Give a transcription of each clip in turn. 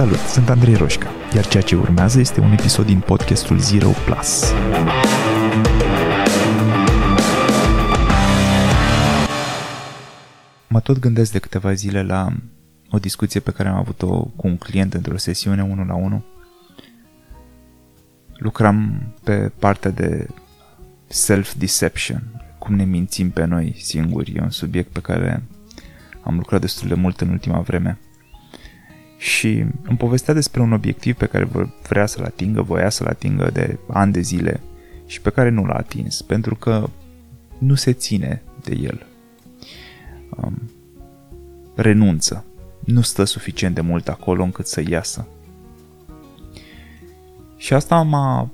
Salut, sunt Andrei Roșca, iar ceea ce urmează este un episod din podcastul Zero Plus. Mă tot gândesc de câteva zile la o discuție pe care am avut-o cu un client într-o sesiune 1 la 1. Lucram pe partea de self-deception, cum ne mințim pe noi singuri. E un subiect pe care am lucrat destul de mult în ultima vreme. Și îmi povestea despre un obiectiv pe care vrea să-l atingă, voia să-l atingă de ani de zile și pe care nu l-a atins, pentru că nu se ține de el. Um, renunță. Nu stă suficient de mult acolo încât să iasă. Și asta m-a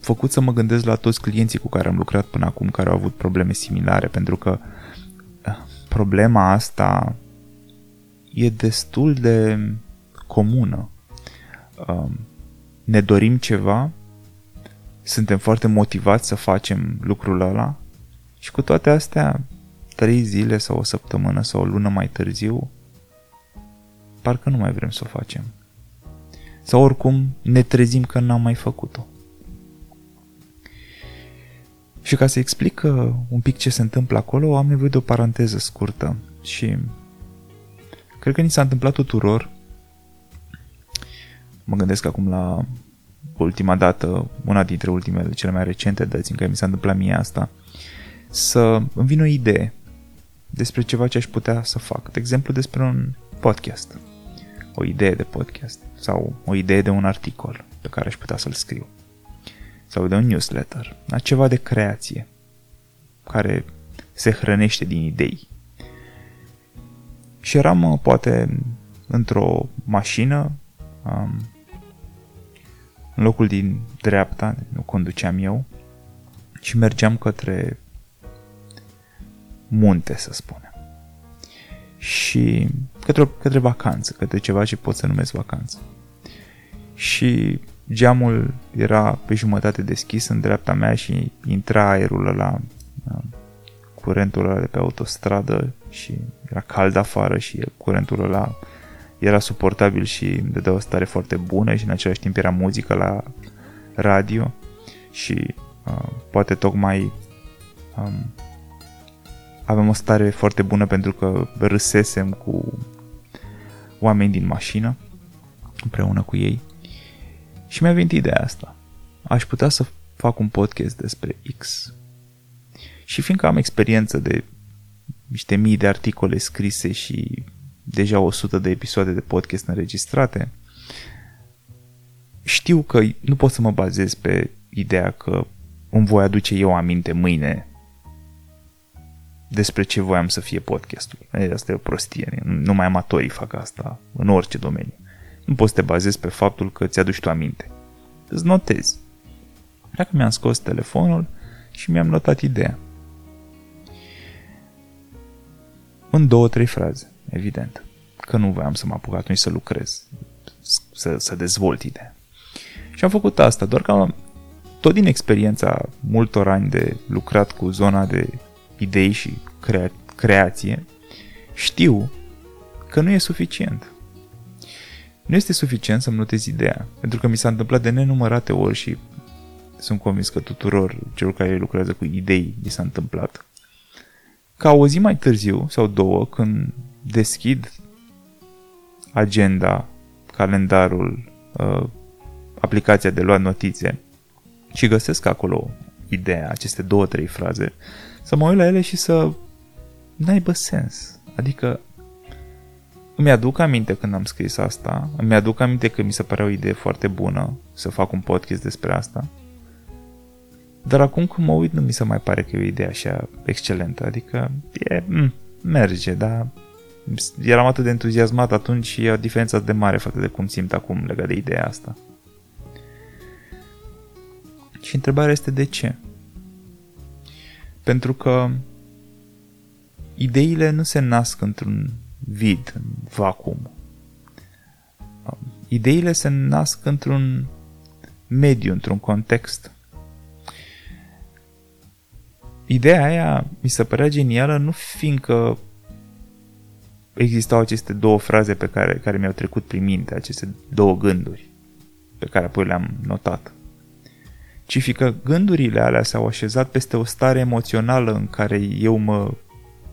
făcut să mă gândesc la toți clienții cu care am lucrat până acum care au avut probleme similare, pentru că uh, problema asta e destul de comună. Um, ne dorim ceva, suntem foarte motivați să facem lucrul ăla și cu toate astea, trei zile sau o săptămână sau o lună mai târziu, parcă nu mai vrem să o facem. Sau oricum ne trezim că n-am mai făcut-o. Și ca să explic uh, un pic ce se întâmplă acolo, am nevoie de o paranteză scurtă și cred că ni s-a întâmplat tuturor Mă gândesc acum la ultima dată, una dintre ultimele, cele mai recente dăți în care mi s-a întâmplat mie asta, să îmi vină o idee despre ceva ce aș putea să fac. De exemplu, despre un podcast. O idee de podcast. Sau o idee de un articol pe care aș putea să-l scriu. Sau de un newsletter. Da? Ceva de creație care se hrănește din idei. Și eram, poate, într-o mașină, um, în locul din dreapta, nu conduceam eu, și mergeam către munte, să spunem. Și către, către vacanță, către ceva ce pot să numesc vacanță. Și geamul era pe jumătate deschis în dreapta mea și intra aerul ăla, curentul ăla de pe autostradă și era cald afară și curentul ăla era suportabil și îmi dădea o stare foarte bună și în același timp era muzică la radio și uh, poate tocmai um, aveam o stare foarte bună pentru că râsesem cu oameni din mașină împreună cu ei și mi-a venit ideea asta. Aș putea să fac un podcast despre X. Și fiindcă am experiență de niște mii de articole scrise și deja 100 de episoade de podcast înregistrate, știu că nu pot să mă bazez pe ideea că îmi voi aduce eu aminte mâine despre ce voiam să fie podcastul. Asta e o prostie. Numai amatorii fac asta în orice domeniu. Nu poți să te bazezi pe faptul că ți-aduci tu aminte. Îți notezi. Dacă mi-am scos telefonul și mi-am notat ideea. În două, trei fraze evident. Că nu voiam să mă apuc atunci să lucrez, să, să dezvolt ideea. Și am făcut asta, doar că tot din experiența multor ani de lucrat cu zona de idei și crea- creație, știu că nu e suficient. Nu este suficient să-mi notez ideea, pentru că mi s-a întâmplat de nenumărate ori și sunt convins că tuturor celor care lucrează cu idei mi s-a întâmplat. Ca o zi mai târziu sau două, când deschid agenda, calendarul, uh, aplicația de luat notițe și găsesc acolo ideea, aceste două, trei fraze, să mă uit la ele și să n-aibă sens. Adică îmi aduc aminte când am scris asta, îmi aduc aminte că mi se părea o idee foarte bună să fac un podcast despre asta, dar acum când mă uit nu mi se mai pare că e o idee așa excelentă, adică e, m- merge, dar eram atât de entuziasmat atunci și e o diferență de mare față de cum simt acum legat de ideea asta. Și întrebarea este de ce? Pentru că ideile nu se nasc într-un vid, în vacuum. Ideile se nasc într-un mediu, într-un context. Ideea aia mi se părea genială nu fiindcă existau aceste două fraze pe care, care mi-au trecut prin minte, aceste două gânduri pe care apoi le-am notat. Ci fiindcă gândurile alea s-au așezat peste o stare emoțională în care eu mă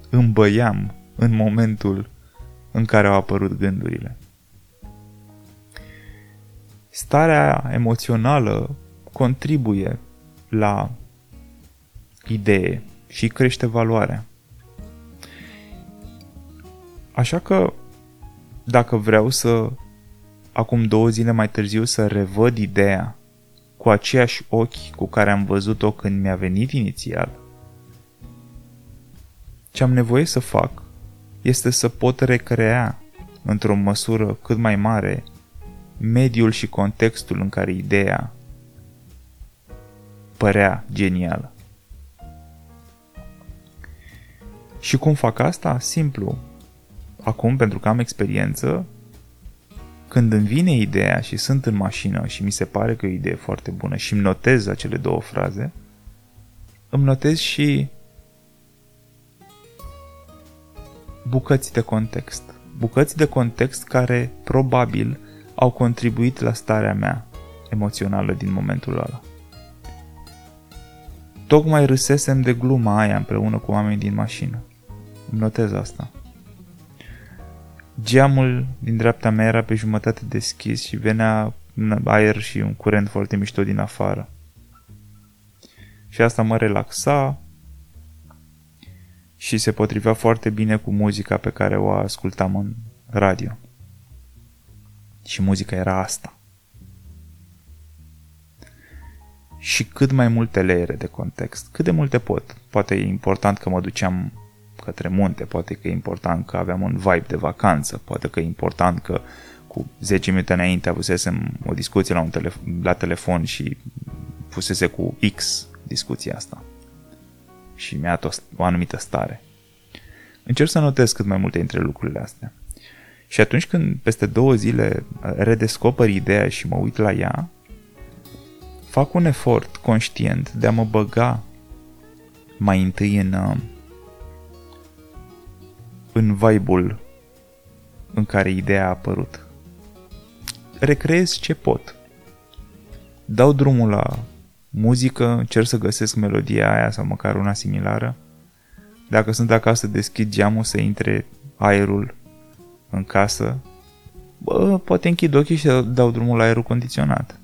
îmbăiam în momentul în care au apărut gândurile. Starea emoțională contribuie la idee și crește valoarea. Așa că, dacă vreau să, acum două zile mai târziu, să revăd ideea cu aceiași ochi cu care am văzut-o când mi-a venit inițial, ce am nevoie să fac este să pot recrea, într-o măsură cât mai mare, mediul și contextul în care ideea părea genială. Și cum fac asta? Simplu. Acum, pentru că am experiență, când îmi vine ideea și sunt în mașină și mi se pare că e o idee foarte bună și îmi notez acele două fraze, îmi notez și bucăți de context. Bucăți de context care probabil au contribuit la starea mea emoțională din momentul ăla. Tocmai râsesem de gluma aia împreună cu oamenii din mașină. Îmi notez asta. Geamul din dreapta mea era pe jumătate deschis și venea aer și un curent foarte mișto din afară. Și asta mă relaxa și se potrivea foarte bine cu muzica pe care o ascultam în radio. Și muzica era asta. Și cât mai multe leere de context. Cât de multe pot. Poate e important că mă duceam către munte, poate că e important că aveam un vibe de vacanță, poate că e important că cu 10 minute înainte avusesem o discuție la, un telefon, la telefon și fusese cu X discuția asta. Și mi-a dat o, o anumită stare. Încerc să notez cât mai multe dintre lucrurile astea. Și atunci când peste două zile redescoper ideea și mă uit la ea, fac un efort conștient de a mă băga mai întâi în, uh, în vibe-ul în care ideea a apărut. Recreez ce pot. Dau drumul la muzică, încerc să găsesc melodia aia sau măcar una similară. Dacă sunt acasă, deschid geamul să intre aerul în casă. Bă, poate închid ochii și dau drumul la aerul condiționat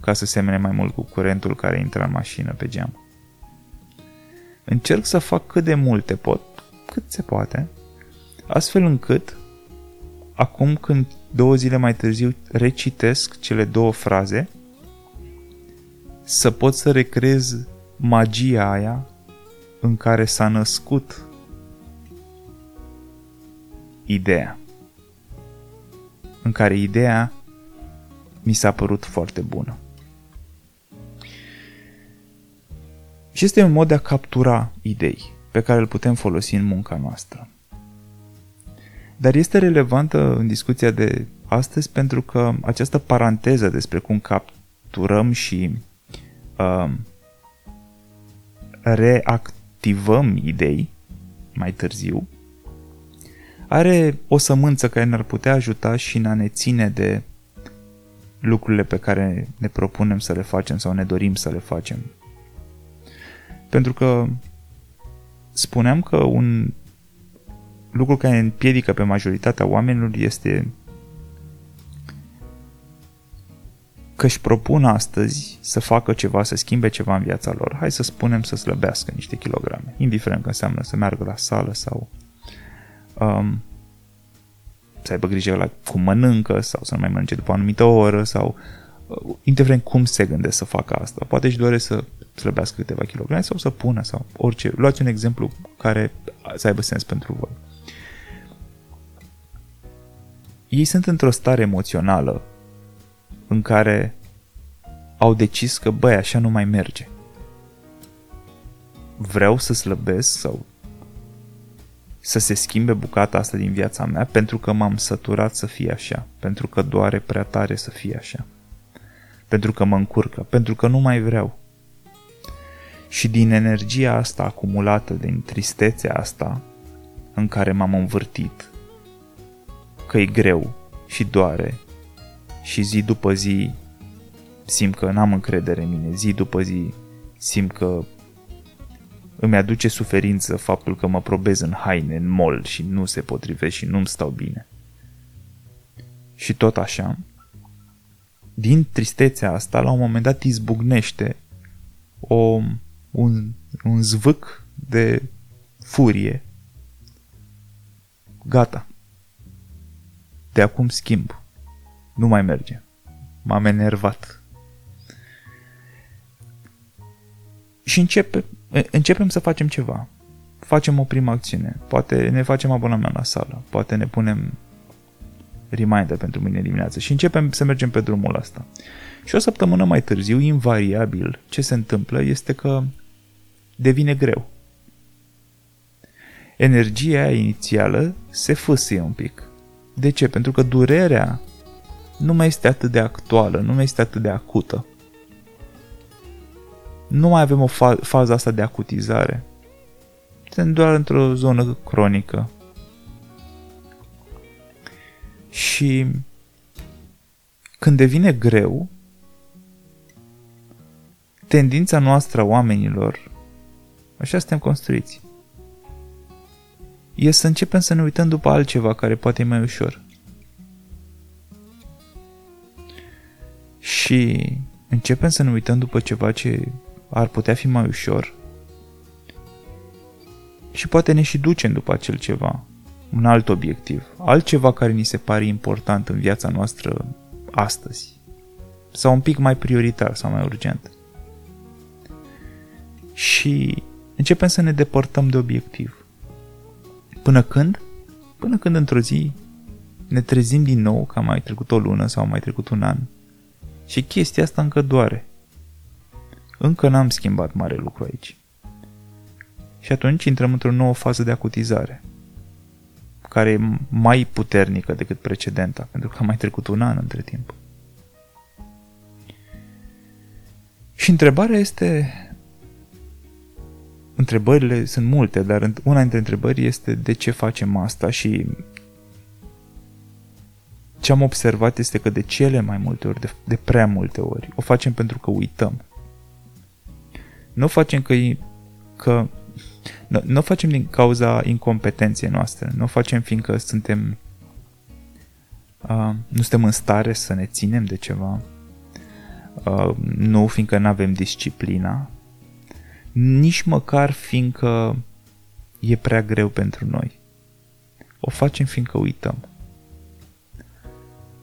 ca să semene mai mult cu curentul care intră în mașină pe geam. Încerc să fac cât de multe pot, cât se poate, astfel încât, acum când două zile mai târziu recitesc cele două fraze, să pot să recrez magia aia în care s-a născut ideea. În care ideea mi s-a părut foarte bună. Și este un mod de a captura idei pe care îl putem folosi în munca noastră. Dar este relevantă în discuția de astăzi pentru că această paranteză despre cum capturăm și uh, reactivăm idei mai târziu are o sămânță care ne-ar putea ajuta și în a ne ține de lucrurile pe care ne propunem să le facem sau ne dorim să le facem. Pentru că spuneam că un lucru care împiedică pe majoritatea oamenilor este că își propun astăzi să facă ceva, să schimbe ceva în viața lor. Hai să spunem să slăbească niște kilograme, indiferent că înseamnă să meargă la sală sau um, să aibă grijă la cum mănâncă sau să nu mai mănânce după o anumită oră sau uh, indiferent cum se gândesc să facă asta. Poate își doare să slăbească câteva kilograme sau să pună sau orice. Luați un exemplu care să aibă sens pentru voi. Ei sunt într-o stare emoțională în care au decis că, băi, așa nu mai merge. Vreau să slăbesc sau să se schimbe bucata asta din viața mea pentru că m-am săturat să fie așa, pentru că doare prea tare să fie așa, pentru că mă încurcă, pentru că nu mai vreau. Și din energia asta acumulată, din tristețea asta în care m-am învârtit că e greu și doare și zi după zi simt că n-am încredere în mine, zi după zi simt că îmi aduce suferință faptul că mă probez în haine, în mall și nu se potrivesc și nu-mi stau bine. Și tot așa, din tristețea asta, la un moment dat izbucnește o, un, un zvâc de furie. Gata. De acum schimb. Nu mai merge. M-am enervat. Și începe, începem să facem ceva. Facem o primă acțiune. Poate ne facem abonament la sală. Poate ne punem reminder pentru mine dimineață și începem să mergem pe drumul ăsta. Și o săptămână mai târziu, invariabil, ce se întâmplă este că devine greu. Energia aia inițială se fâsâie un pic. De ce? Pentru că durerea nu mai este atât de actuală, nu mai este atât de acută. Nu mai avem o fa- fază asta de acutizare. Suntem doar într-o zonă cronică. Și când devine greu, tendința noastră a oamenilor, așa suntem construiți, e să începem să ne uităm după altceva care poate e mai ușor. Și începem să ne uităm după ceva ce ar putea fi mai ușor și poate ne și ducem după acel ceva, un alt obiectiv, altceva care ni se pare important în viața noastră astăzi sau un pic mai prioritar sau mai urgent. Și începem să ne depărtăm de obiectiv. Până când? Până când într-o zi ne trezim din nou că a mai trecut o lună sau a mai trecut un an și chestia asta încă doare. Încă n-am schimbat mare lucru aici. Și atunci intrăm într-o nouă fază de acutizare, care e mai puternică decât precedenta, pentru că a mai trecut un an între timp. Și întrebarea este... Întrebările sunt multe, dar una dintre întrebări este de ce facem asta și ce am observat este că de cele mai multe ori, de, de prea multe ori, o facem pentru că uităm. Nu o facem că, că nu, nu o facem din cauza incompetenței noastre, nu o facem fiindcă suntem uh, nu suntem în stare să ne ținem de ceva, uh, nu fiindcă nu avem disciplina, nici măcar fiindcă e prea greu pentru noi. O facem fiindcă uităm.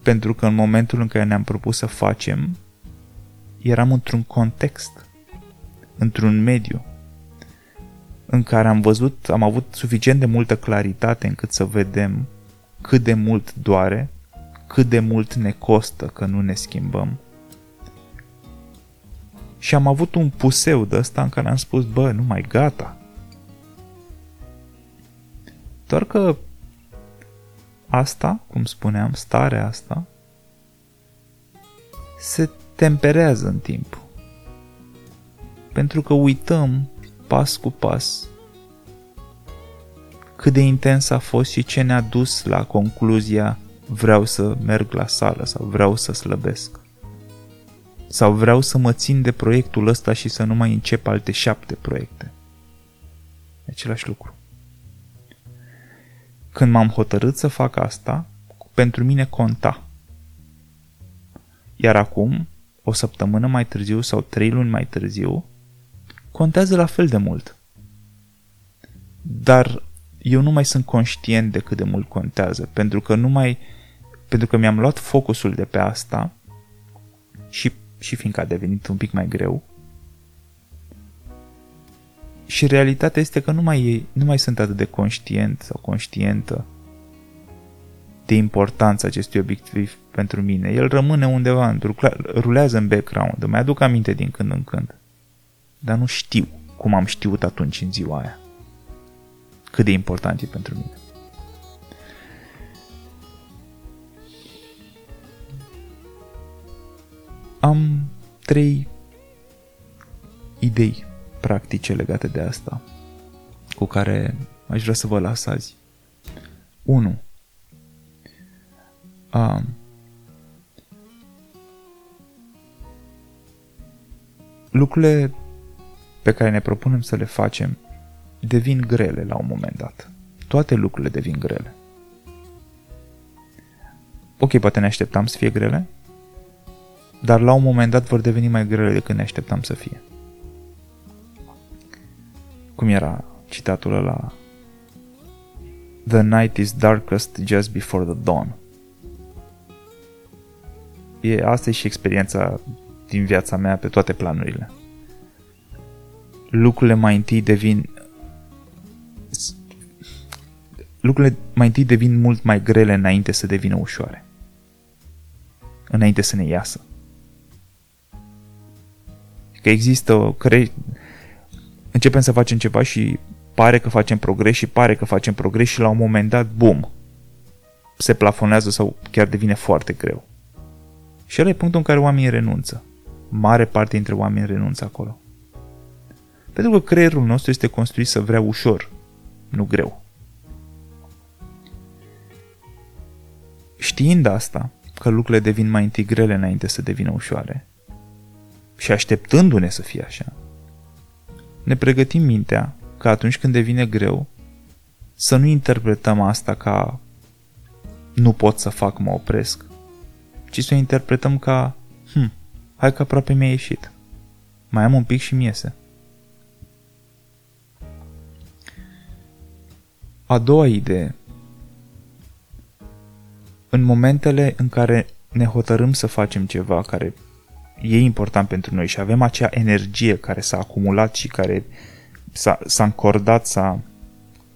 Pentru că în momentul în care ne-am propus să facem, eram într-un context, într-un mediu, în care am văzut, am avut suficient de multă claritate încât să vedem cât de mult doare, cât de mult ne costă că nu ne schimbăm. Și am avut un puseu de ăsta în care am spus, bă, nu mai gata. Doar că asta, cum spuneam, starea asta, se temperează în timp. Pentru că uităm pas cu pas cât de intens a fost și ce ne-a dus la concluzia vreau să merg la sală sau vreau să slăbesc. Sau vreau să mă țin de proiectul ăsta și să nu mai încep alte șapte proiecte. E același lucru. Când m-am hotărât să fac asta, pentru mine conta. Iar acum, o săptămână mai târziu sau trei luni mai târziu, contează la fel de mult. Dar eu nu mai sunt conștient de cât de mult contează, pentru că nu mai pentru că mi-am luat focusul de pe asta și, și fiindcă a devenit un pic mai greu, și realitatea este că nu mai, nu mai sunt atât de conștient sau conștientă de importanța acestui obiectiv pentru mine. El rămâne undeva, rulează în background, îmi aduc aminte din când în când. Dar nu știu cum am știut atunci în ziua aia. Cât de important e pentru mine. Am trei idei practice legate de asta, cu care aș vrea să vă las azi. 1. uh, lucrurile pe care ne propunem să le facem devin grele la un moment dat. Toate lucrurile devin grele. Ok, poate ne așteptam să fie grele, dar la un moment dat vor deveni mai grele decât ne așteptam să fie. Cum era citatul ăla? The night is darkest just before the dawn. E, asta e și experiența din viața mea pe toate planurile. Lucrurile mai întâi devin lucrurile mai întâi devin mult mai grele înainte să devină ușoare. Înainte să ne iasă. Că există o... Cre... Începem să facem ceva și pare că facem progres și pare că facem progres și la un moment dat, bum, se plafonează sau chiar devine foarte greu. Și ăla e punctul în care oamenii renunță. Mare parte dintre oameni renunță acolo. Pentru că creierul nostru este construit să vrea ușor, nu greu. Știind asta, că lucrurile devin mai întâi grele înainte să devină ușoare, și așteptându-ne să fie așa, ne pregătim mintea că atunci când devine greu, să nu interpretăm asta ca nu pot să fac, mă opresc, ci să o interpretăm ca hm, hai că aproape mi-a ieșit. Mai am un pic și mi iese. A doua idee. În momentele în care ne hotărâm să facem ceva care e important pentru noi și avem acea energie care s-a acumulat și care s-a, s-a încordat, s-a,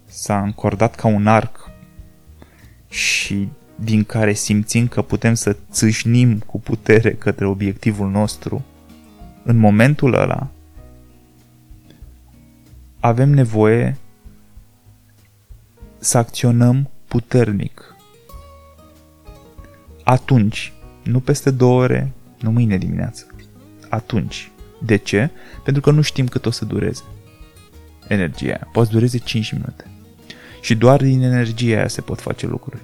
s-a încordat ca un arc și din care simțim că putem să țâșnim cu putere către obiectivul nostru, în momentul ăla avem nevoie să acționăm puternic. Atunci, nu peste două ore, nu mâine dimineață. Atunci. De ce? Pentru că nu știm cât o să dureze. Energia aia. Poate dureze 5 minute. Și doar din energia aia se pot face lucruri.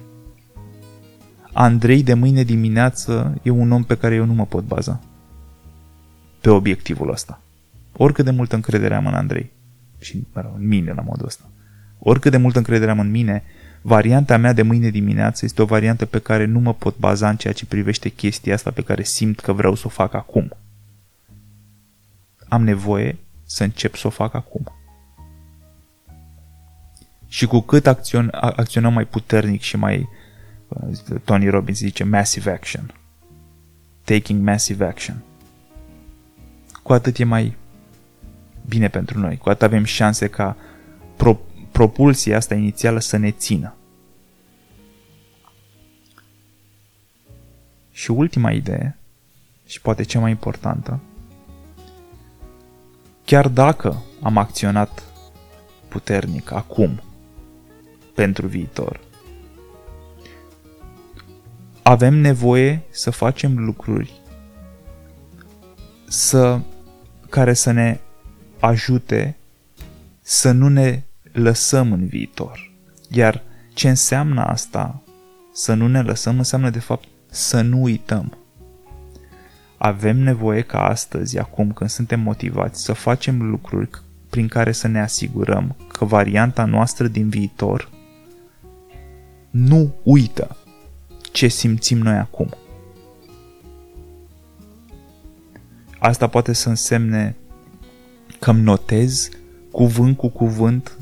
Andrei de mâine dimineață e un om pe care eu nu mă pot baza. Pe obiectivul ăsta. Oricât de multă încredere am în Andrei. Și, mă rog, în mine la modul ăsta. Oricât de multă încredere am în mine, varianta mea de mâine dimineață este o variantă pe care nu mă pot baza în ceea ce privește chestia asta pe care simt că vreau să o fac acum. Am nevoie să încep să o fac acum. Și cu cât acțion, acționăm mai puternic și mai, Tony Robbins zice, massive action, taking massive action, cu atât e mai bine pentru noi, cu atât avem șanse ca pro, propulsia asta inițială să ne țină. Și ultima idee, și poate cea mai importantă, chiar dacă am acționat puternic acum pentru viitor, avem nevoie să facem lucruri să, care să ne ajute să nu ne lăsăm în viitor. Iar ce înseamnă asta, să nu ne lăsăm, înseamnă de fapt să nu uităm. Avem nevoie ca astăzi, acum când suntem motivați, să facem lucruri prin care să ne asigurăm că varianta noastră din viitor nu uită ce simțim noi acum. Asta poate să însemne că îmi notez cuvânt cu cuvânt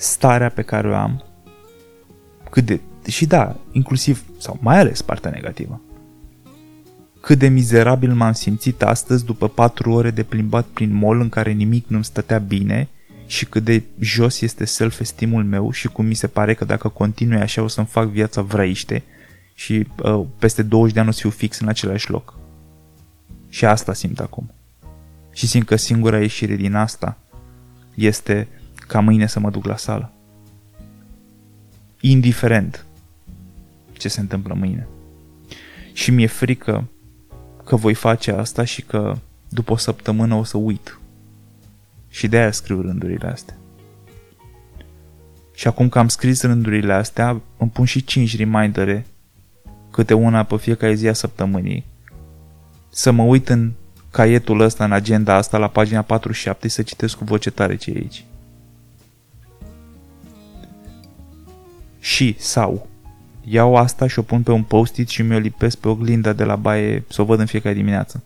starea pe care o am, cât de, și da, inclusiv, sau mai ales partea negativă, cât de mizerabil m-am simțit astăzi după patru ore de plimbat prin mall în care nimic nu-mi stătea bine și cât de jos este self-esteemul meu și cum mi se pare că dacă continui așa o să-mi fac viața vraiște și uh, peste 20 de ani o să fiu fix în același loc. Și asta simt acum. Și simt că singura ieșire din asta este ca mâine să mă duc la sală. Indiferent ce se întâmplă mâine. Și mi-e frică că voi face asta și că după o săptămână o să uit. Și de aia scriu rândurile astea. Și acum că am scris rândurile astea, îmi pun și 5 remindere câte una pe fiecare zi a săptămânii, să mă uit în caietul ăsta, în agenda asta, la pagina 47 să citesc cu voce tare ce e aici. Și, sau, iau asta și o pun pe un post-it și mi-o lipesc pe oglinda de la baie să o văd în fiecare dimineață.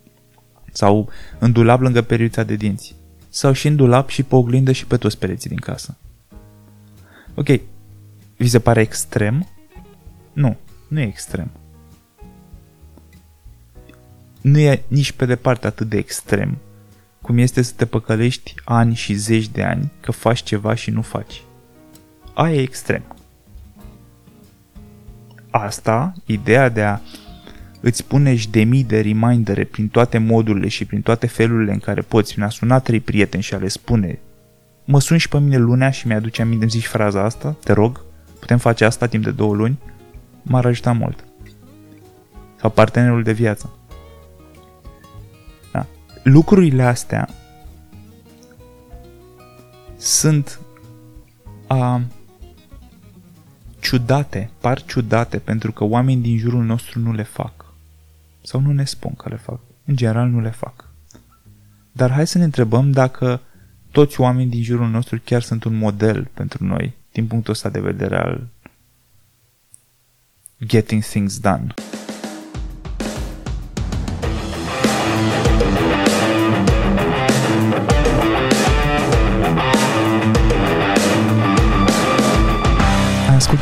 Sau în dulap lângă periuța de dinți. Sau și în dulap și pe oglindă și pe toți pereții din casă. Ok, vi se pare extrem? Nu, nu e extrem. Nu e nici pe departe atât de extrem cum este să te păcălești ani și zeci de ani că faci ceva și nu faci. Aia e extrem. Asta, ideea de a îți pune de mii de remindere prin toate modurile și prin toate felurile în care poți, mi-a sunat trei prieteni și a le spune mă sun și pe mine lunea și mi-aduce aminte, îmi zici fraza asta, te rog, putem face asta timp de două luni, m-ar ajuta mult. Sau partenerul de viață. Da. Lucrurile astea sunt a, ciudate, par ciudate pentru că oamenii din jurul nostru nu le fac. Sau nu ne spun că le fac. În general nu le fac. Dar hai să ne întrebăm dacă toți oamenii din jurul nostru chiar sunt un model pentru noi, din punctul ăsta de vedere al getting things done.